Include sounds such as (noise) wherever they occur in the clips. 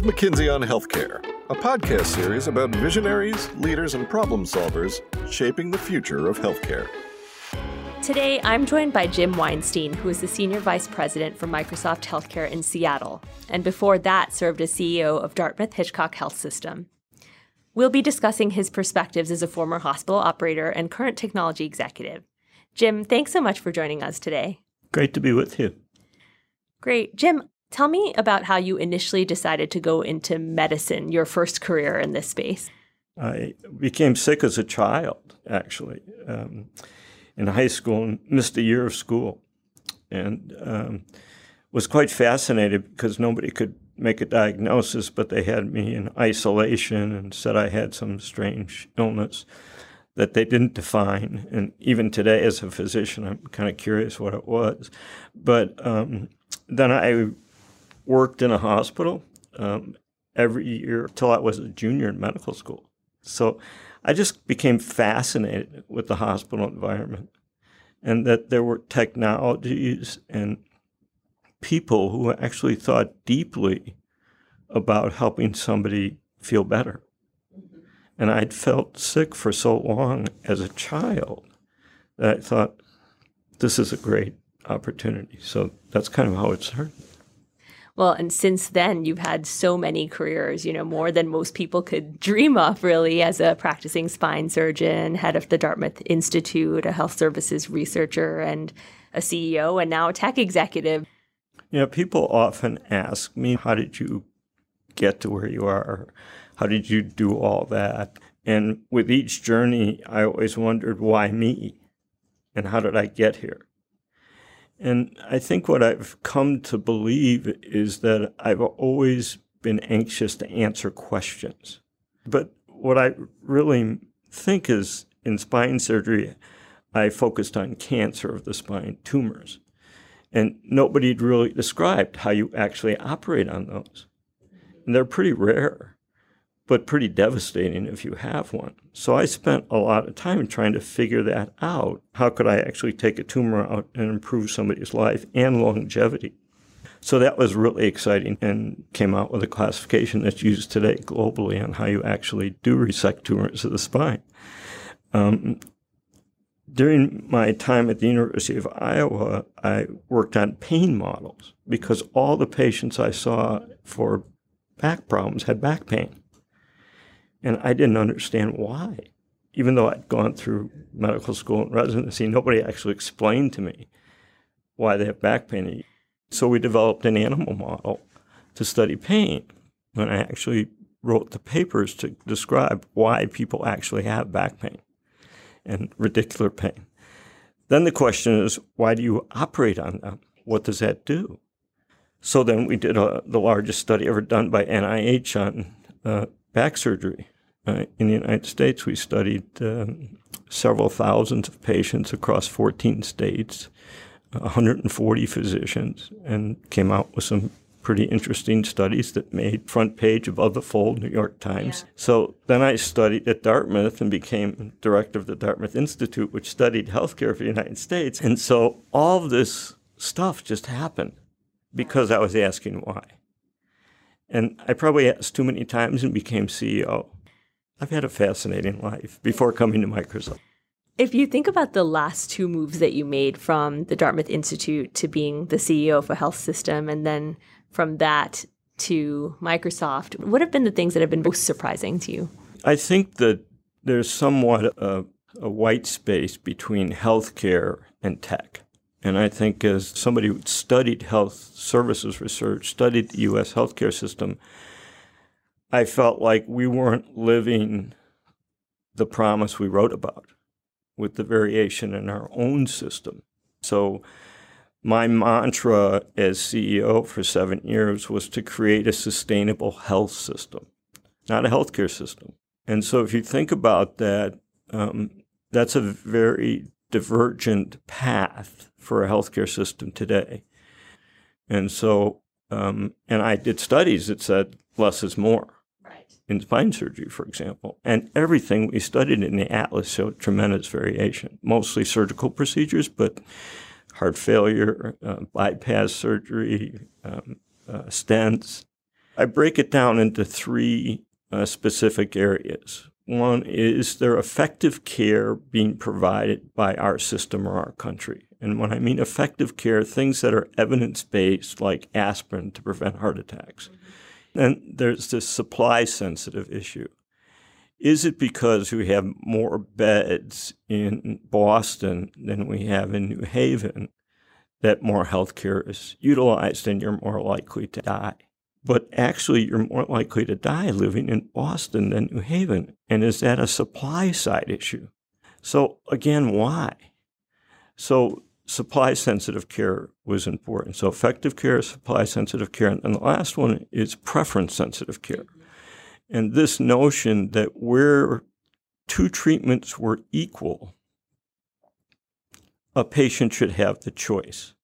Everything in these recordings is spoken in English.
is McKinsey on Healthcare, a podcast series about visionaries, leaders, and problem solvers shaping the future of healthcare. Today, I'm joined by Jim Weinstein, who is the Senior Vice President for Microsoft Healthcare in Seattle, and before that served as CEO of Dartmouth Hitchcock Health System. We'll be discussing his perspectives as a former hospital operator and current technology executive. Jim, thanks so much for joining us today. Great to be with you. Great. Jim, tell me about how you initially decided to go into medicine, your first career in this space. I became sick as a child, actually, um, in high school and missed a year of school. And um, was quite fascinated because nobody could make a diagnosis, but they had me in isolation and said I had some strange illness that they didn't define. And even today, as a physician, I'm kind of curious what it was. But um, then I worked in a hospital um, every year till I was a junior in medical school. So I just became fascinated with the hospital environment and that there were technologies and people who actually thought deeply about helping somebody feel better. And I'd felt sick for so long as a child that I thought, this is a great opportunity. So that's kind of how it started. Well, and since then, you've had so many careers, you know, more than most people could dream of, really, as a practicing spine surgeon, head of the Dartmouth Institute, a health services researcher, and a CEO, and now a tech executive. You know, people often ask me, how did you get to where you are? How did you do all that? And with each journey, I always wondered, why me? And how did I get here? And I think what I've come to believe is that I've always been anxious to answer questions. But what I really think is in spine surgery, I focused on cancer of the spine, tumors. And nobody had really described how you actually operate on those. And they're pretty rare but pretty devastating if you have one. So I spent a lot of time trying to figure that out. How could I actually take a tumor out and improve somebody's life and longevity? So that was really exciting and came out with a classification that's used today globally on how you actually do resect tumors of the spine. Um, during my time at the University of Iowa, I worked on pain models because all the patients I saw for back problems had back pain. And I didn't understand why. Even though I'd gone through medical school and residency, nobody actually explained to me why they have back pain. So we developed an animal model to study pain. And I actually wrote the papers to describe why people actually have back pain and radicular pain. Then the question is, why do you operate on them? What does that do? So then we did a, the largest study ever done by NIH on uh, back surgery. Uh, in the United States, we studied um, several thousands of patients across 14 states, 140 physicians, and came out with some pretty interesting studies that made front page above the fold New York Times. Yeah. So then I studied at Dartmouth and became director of the Dartmouth Institute, which studied healthcare for the United States. And so all of this stuff just happened because I was asking why. And I probably asked too many times and became CEO. I've had a fascinating life before coming to Microsoft. If you think about the last two moves that you made from the Dartmouth Institute to being the CEO of a health system, and then from that to Microsoft, what have been the things that have been most surprising to you? I think that there's somewhat a, a white space between healthcare and tech. And I think as somebody who studied health services research, studied the U.S. healthcare system, I felt like we weren't living the promise we wrote about with the variation in our own system. So my mantra as CEO for seven years was to create a sustainable health system, not a healthcare system. And so if you think about that, um, that's a very divergent path for a healthcare system today. And so, um, and I did studies that said less is more. In spine surgery, for example. And everything we studied in the atlas showed tremendous variation, mostly surgical procedures, but heart failure, uh, bypass surgery, um, uh, stents, I break it down into three uh, specific areas. One is there effective care being provided by our system or our country? And when I mean effective care, things that are evidence based, like aspirin to prevent heart attacks. And there's this supply sensitive issue. Is it because we have more beds in Boston than we have in New Haven that more healthcare is utilized and you're more likely to die? But actually, you're more likely to die living in Boston than New Haven. And is that a supply side issue? So, again, why? So, supply sensitive care was important. So, effective care, supply sensitive care. And the last one is preference sensitive care. And this notion that where two treatments were equal, a patient should have the choice.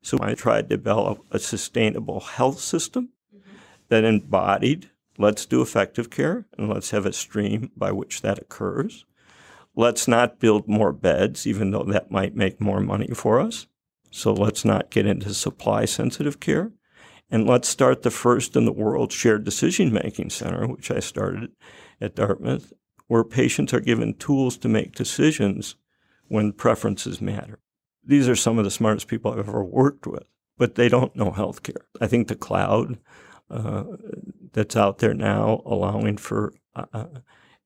So I tried to develop a sustainable health system mm-hmm. that embodied let's do effective care and let's have a stream by which that occurs. Let's not build more beds, even though that might make more money for us. So let's not get into supply sensitive care. And let's start the first in the world shared decision making center, which I started at Dartmouth, where patients are given tools to make decisions when preferences matter. These are some of the smartest people I've ever worked with, but they don't know healthcare. I think the cloud uh, that's out there now, allowing for uh, uh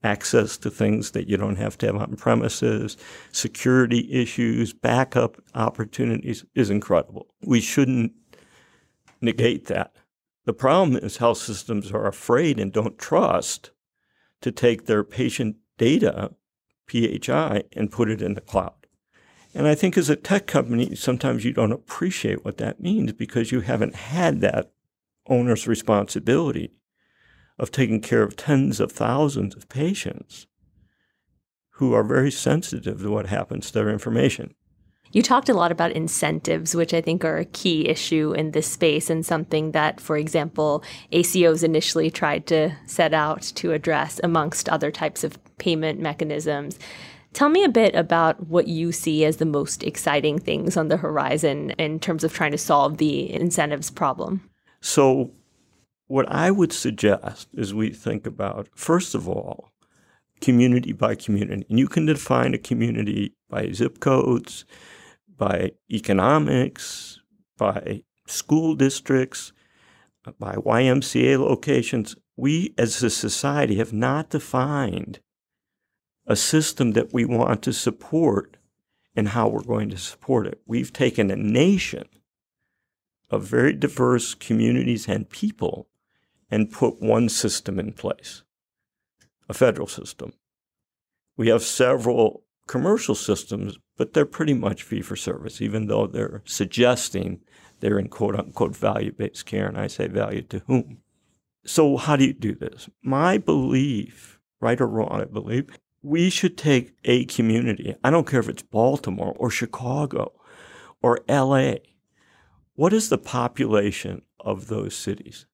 access to things that you don't have to have on premises, security issues, backup opportunities, is incredible. We shouldn't negate that. The problem is health systems are afraid and don't trust to take their patient data, PHI, and put it in the cloud. And I think as a tech company, sometimes you don't appreciate what that means because you haven't had that owner's responsibility of taking care of tens of thousands of patients who are very sensitive to what happens to their information. You talked a lot about incentives, which I think are a key issue in this space and something that, for example, ACOs initially tried to set out to address amongst other types of payment mechanisms. Tell me a bit about what you see as the most exciting things on the horizon in terms of trying to solve the incentives problem. So, what I would suggest is we think about, first of all, community by community. And you can define a community by zip codes, by economics, by school districts, by YMCA locations. We as a society have not defined a system that we want to support and how we're going to support it. We've taken a nation of very diverse communities and people and put one system in place, a federal system. We have several commercial systems, but they're pretty much fee for service, even though they're suggesting they're in quote unquote value based care. And I say value to whom? So, how do you do this? My belief, right or wrong, I believe, we should take a community. I don't care if it's Baltimore or Chicago or LA. What is the population of those cities?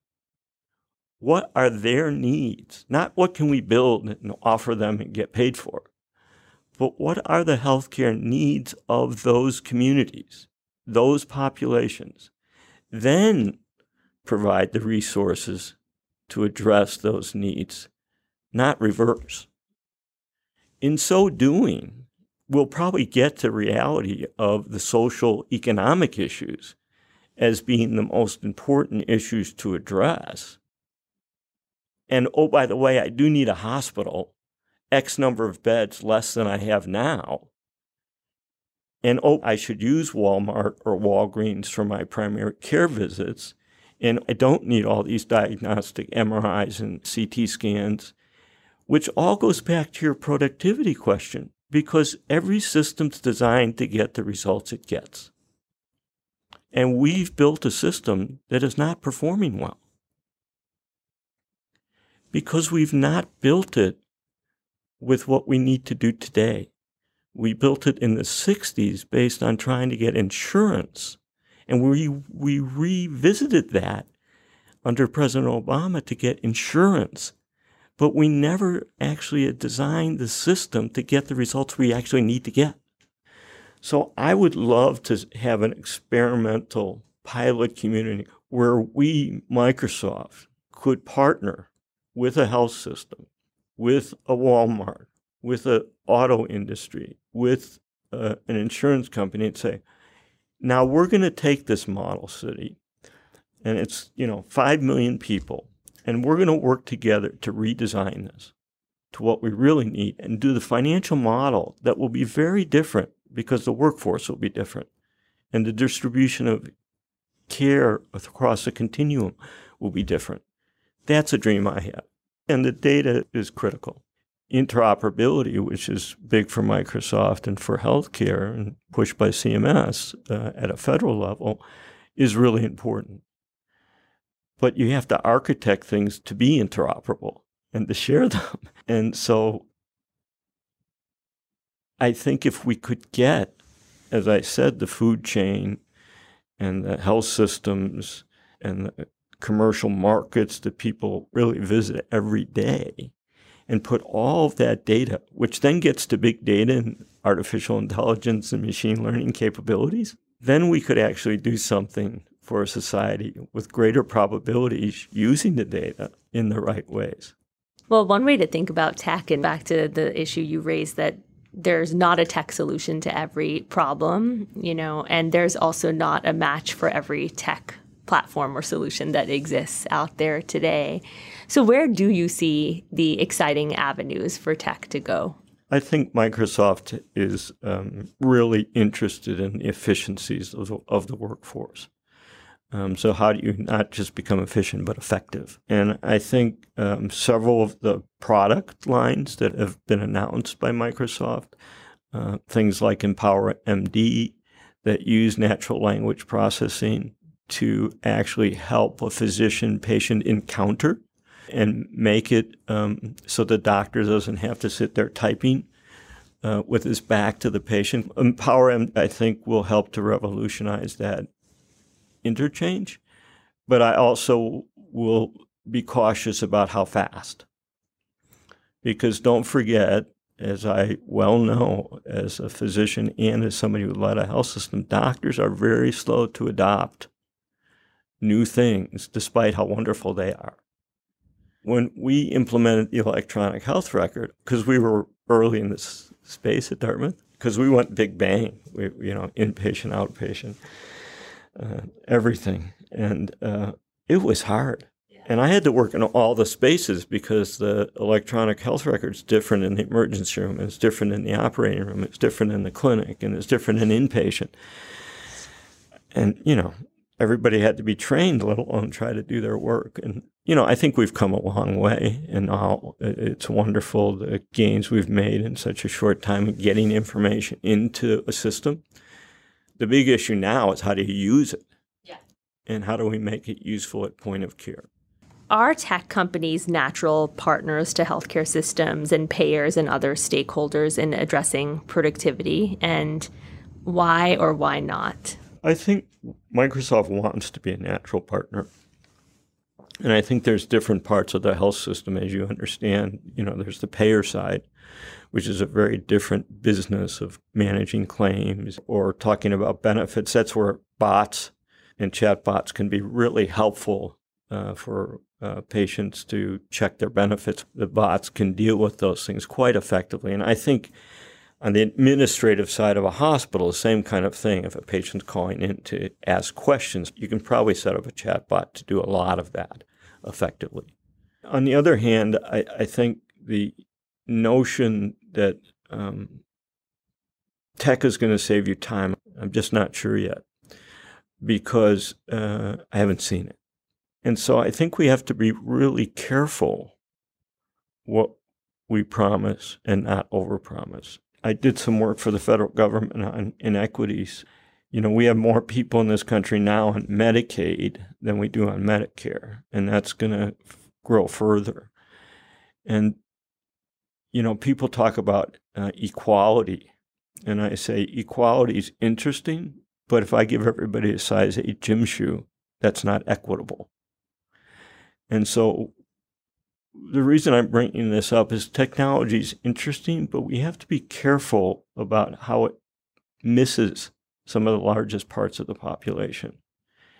What are their needs? Not what can we build and offer them and get paid for but what are the healthcare needs of those communities, those populations? Then provide the resources to address those needs, not reverse. In so doing, we'll probably get to reality of the social economic issues as being the most important issues to address. And oh, by the way, I do need a hospital X number of beds less than I have now. And oh, I should use Walmart or Walgreens for my primary care visits. And I don't need all these diagnostic MRIs and CT scans, which all goes back to your productivity question because every system's designed to get the results it gets. And we've built a system that is not performing well because we've not built it with what we need to do today. We built it in the 60s based on trying to get insurance. And we, we revisited that under President Obama to get insurance. But we never actually designed the system to get the results we actually need to get. So I would love to have an experimental pilot community where we, Microsoft, could partner with a health system, with a Walmart, with an auto industry, with uh, an insurance company and say, now we're going to take this model city and it's, you know, 5 million people and we're going to work together to redesign this to what we really need and do the financial model that will be very different because the workforce will be different and the distribution of care across the continuum will be different. That's a dream I have. And the data is critical. Interoperability, which is big for Microsoft and for healthcare and pushed by CMS uh, at a federal level, is really important. But you have to architect things to be interoperable and to share (laughs) them. And so I think if we could get, as I said, the food chain and the health systems and the commercial markets that people really visit every day and put all of that data, which then gets to big data and artificial intelligence and machine learning capabilities, then we could actually do something for a society with greater probabilities using the data in the right ways. Well, one way to think about tech, and back to the issue you raised that there's not a tech solution to every problem, you know, and there's also not a match for every tech platform or solution that exists out there today. So, where do you see the exciting avenues for tech to go? I think Microsoft is um, really interested in the efficiencies of the, of the workforce. Um, so, how do you not just become efficient but effective? And I think um, several of the product lines that have been announced by Microsoft, uh, things like Empower MD, that use natural language processing to actually help a physician patient encounter and make it um, so the doctor doesn't have to sit there typing uh, with his back to the patient. Empower, MD, I think, will help to revolutionize that interchange, but I also will be cautious about how fast. Because don't forget, as I well know as a physician and as somebody who led a health system, doctors are very slow to adopt new things despite how wonderful they are. When we implemented the electronic health record, because we were early in this space at Dartmouth, because we went big bang, we, you know, inpatient, outpatient uh, everything. And uh, it was hard. And I had to work in all the spaces because the electronic health record is different in the emergency room, it's different in the operating room, it's different in the clinic, and it's different in inpatient. And, you know, everybody had to be trained, let alone try to do their work. And, you know, I think we've come a long way, and now it's wonderful the gains we've made in such a short time getting information into a system the big issue now is how do you use it? Yeah. And how do we make it useful at point of care? Are tech companies natural partners to healthcare systems and payers and other stakeholders in addressing productivity? And why or why not? I think Microsoft wants to be a natural partner. And I think there's different parts of the health system, as you understand. You know, there's the payer side, which is a very different business of managing claims or talking about benefits. That's where bots and chatbots can be really helpful uh, for uh, patients to check their benefits. The bots can deal with those things quite effectively. And I think on the administrative side of a hospital, same kind of thing. If a patient's calling in to ask questions, you can probably set up a chatbot to do a lot of that effectively. On the other hand, I, I think the notion that um, tech is going to save you time, I'm just not sure yet because uh, I haven't seen it. And so I think we have to be really careful what we promise and not overpromise. I did some work for the federal government on inequities. You know, we have more people in this country now on Medicaid than we do on Medicare, and that's going to grow further. And you know, people talk about uh, equality, and I say equality is interesting, but if I give everybody a size 8 gym shoe, that's not equitable. And so the reason I'm bringing this up is technology is interesting, but we have to be careful about how it misses some of the largest parts of the population.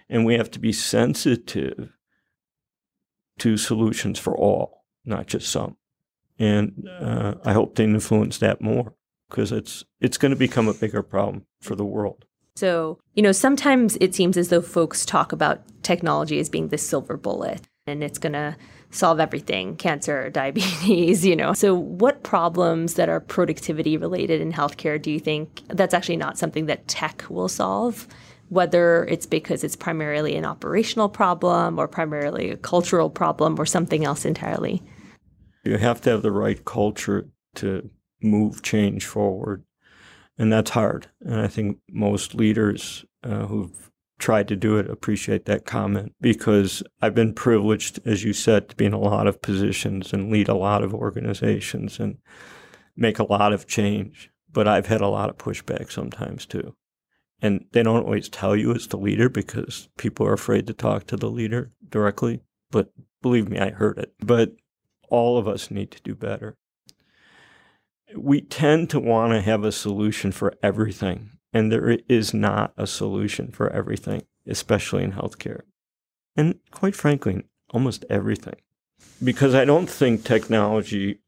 And we have to be sensitive to solutions for all, not just some. And uh, I hope to influence that more because it's it's going to become a bigger problem for the world. So, you know, sometimes it seems as though folks talk about technology as being the silver bullet and it's going to solve everything cancer, (laughs) diabetes, you know. So, what problems that are productivity related in healthcare do you think that's actually not something that tech will solve? Whether it's because it's primarily an operational problem or primarily a cultural problem or something else entirely. You have to have the right culture to move change forward. And that's hard. And I think most leaders uh, who've tried to do it appreciate that comment because I've been privileged, as you said, to be in a lot of positions and lead a lot of organizations and make a lot of change. But I've had a lot of pushback sometimes too. And they don't always tell you as the leader because people are afraid to talk to the leader directly. But believe me, I heard it. But all of us need to do better. We tend to want to have a solution for everything and there is not a solution for everything, especially in healthcare. And quite frankly, almost everything. Because I don't think technology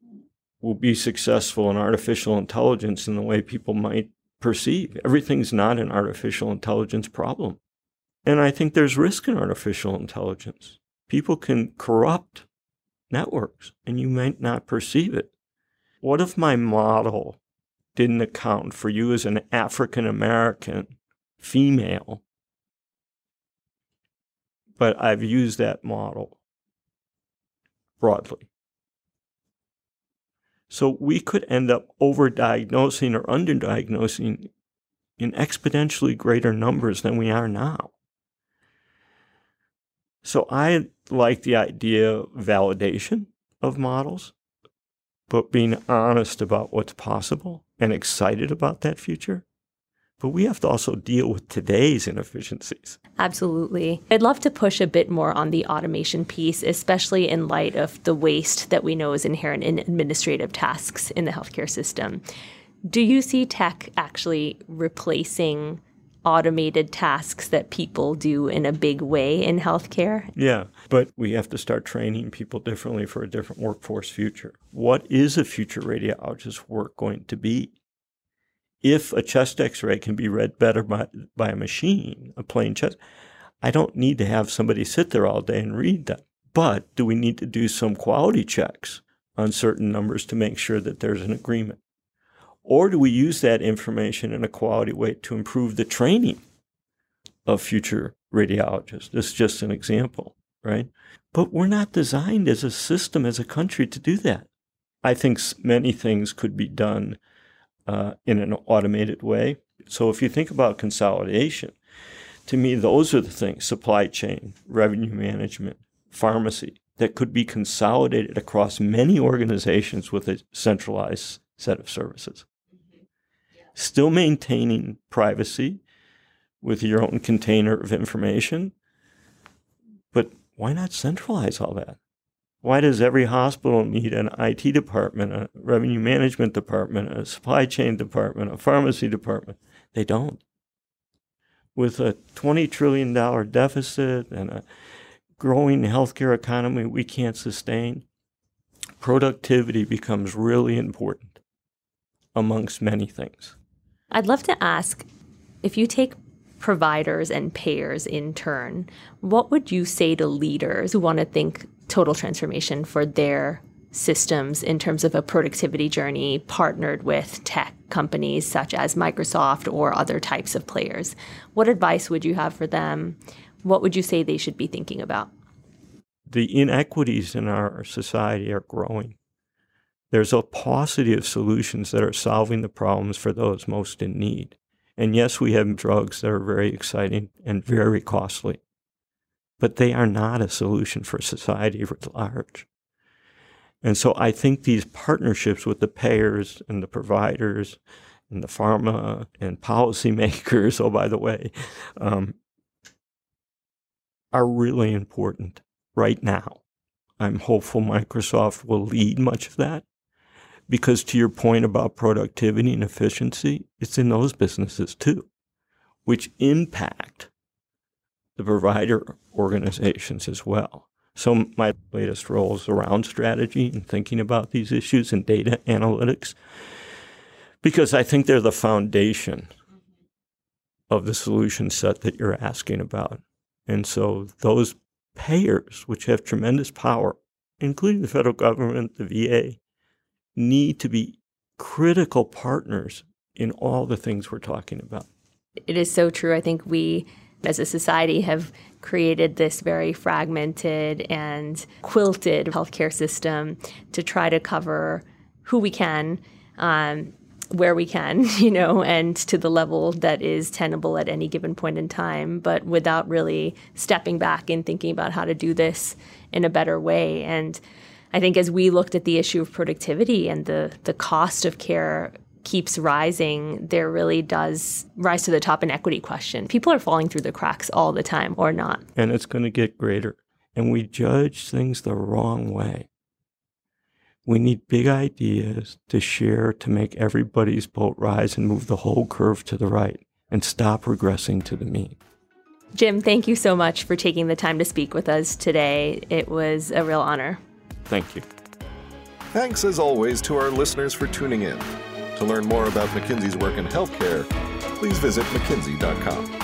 will be successful in artificial intelligence in the way people might perceive. Everything's not an artificial intelligence problem. And I think there's risk in artificial intelligence. People can corrupt networks and you might not perceive it. What if my model didn't account for you as an African American female. But I've used that model broadly. So we could end up overdiagnosing or underdiagnosing in exponentially greater numbers than we are now. So I like the idea of validation of models, but being honest about what's possible and excited about that future. But we have to also deal with today's inefficiencies. Absolutely. I'd love to push a bit more on the automation piece, especially in light of the waste that we know is inherent in administrative tasks in the healthcare system. Do you see tech actually replacing automated tasks that people do in a big way in healthcare? Yeah, but we have to start training people differently for a different workforce future. What is a future radiologist work going to be? If a chest x ray can be read better by, by a machine, a plain chest, I don't need to have somebody sit there all day and read that. But do we need to do some quality checks on certain numbers to make sure that there's an agreement? Or do we use that information in a quality way to improve the training of future radiologists? This is just an example, right? But we're not designed as a system, as a country to do that. I think many things could be done uh, in an automated way. So if you think about consolidation, to me, those are the things supply chain, revenue management, pharmacy that could be consolidated across many organizations with a centralized set of services still maintaining privacy with your own container of information. But why not centralize all that? Why does every hospital need an IT department, a revenue management department, a supply chain department, a pharmacy department? They don't. With a $20 trillion deficit and a growing healthcare economy we can't sustain, productivity becomes really important amongst many things. I'd love to ask if you take providers and payers in turn, what would you say to leaders who want to think total transformation for their systems in terms of a productivity journey partnered with tech companies such as Microsoft or other types of players? What advice would you have for them? What would you say they should be thinking about? The inequities in our society are growing. There's a paucity of solutions that are solving the problems for those most in need. And yes, we have drugs that are very exciting and very costly, but they are not a solution for society at large. And so I think these partnerships with the payers and the providers and the pharma and policymakers, (laughs) oh, by the way, um, are really important right now. I'm hopeful Microsoft will lead much of that. Because to your point about productivity and efficiency, it's in those businesses too, which impact the provider organizations as well. So, my latest role is around strategy and thinking about these issues and data analytics because I think they're the foundation mm-hmm. of the solution set that you're asking about. And so, those payers, which have tremendous power, including the federal government, the VA, need to be critical partners in all the things we're talking about. It is so true. I think we as a society have created this very fragmented and quilted healthcare system to try to cover who we can, um, where we can, (laughs) you know, and to the level that is tenable at any given point in time, but without really stepping back and thinking about how to do this in a better way. And I think as we looked at the issue of productivity and the the cost of care keeps rising, there really does rise to the top an equity question. People are falling through the cracks all the time or not. And it's going to get greater. And we judge things the wrong way. We need big ideas to share to make everybody's boat rise and move the whole curve to the right and stop regressing to the mean. Jim, thank you so much for taking the time to speak with us today. It was a real honor. Thank you. Thanks, as always, to our listeners for tuning in. To learn more about McKinsey's work in healthcare, please visit mckinsey.com.